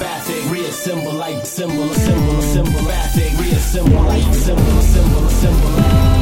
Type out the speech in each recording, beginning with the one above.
telepathic. Reassemble like symbol, symbol, symbol, bathic. Reassemble like symbol, symbol, symbol.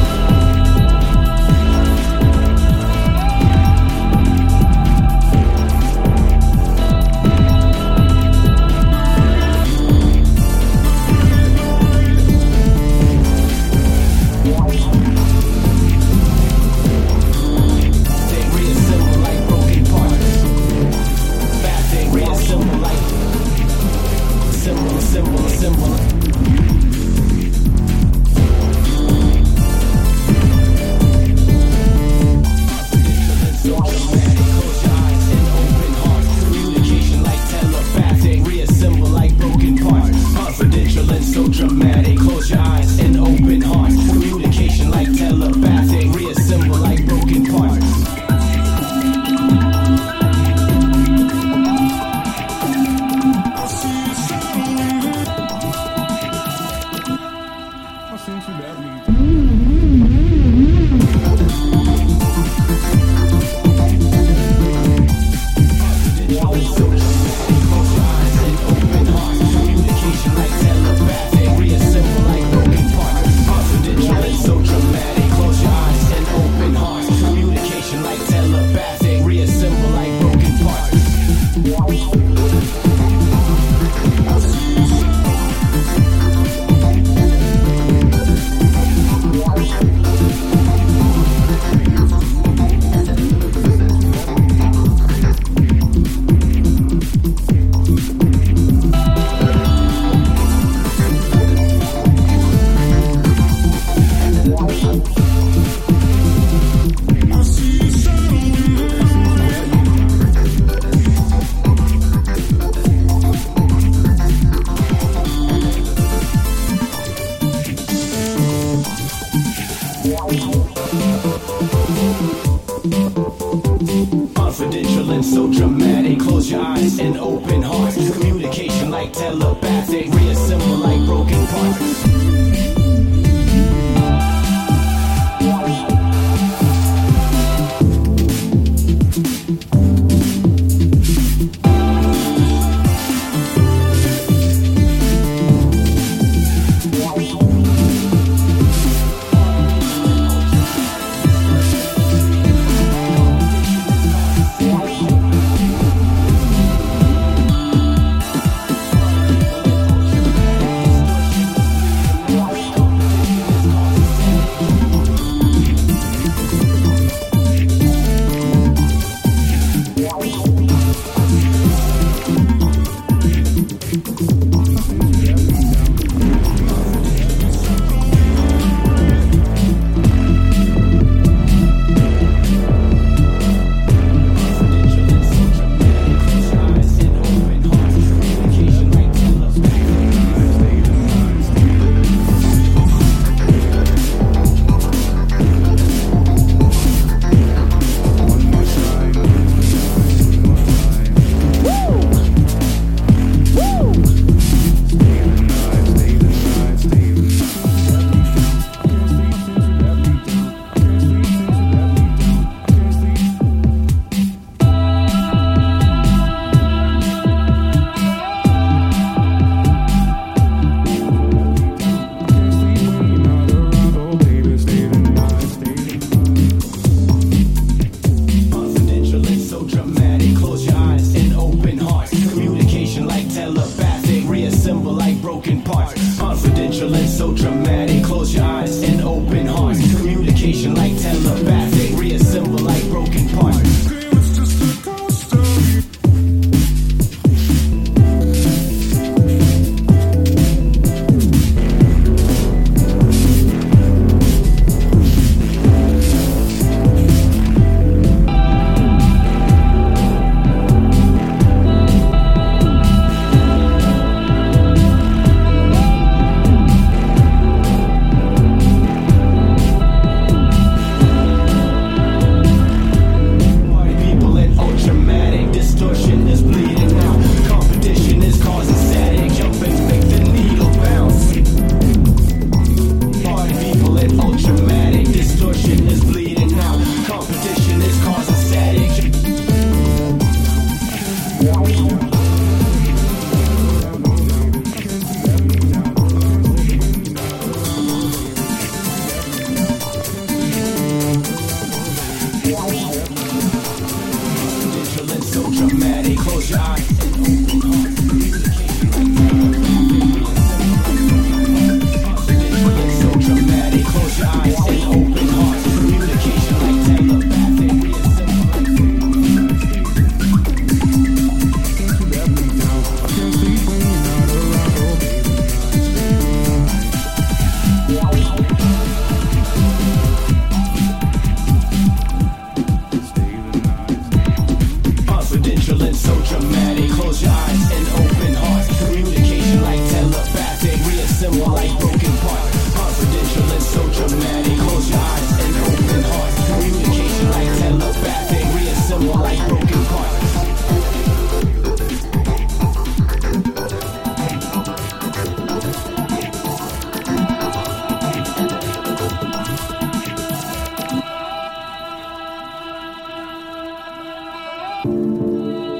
So dramatic. Confidential and so dramatic. Close your eyes and open heart. Communication like telepathic. Reassemble like broken parts.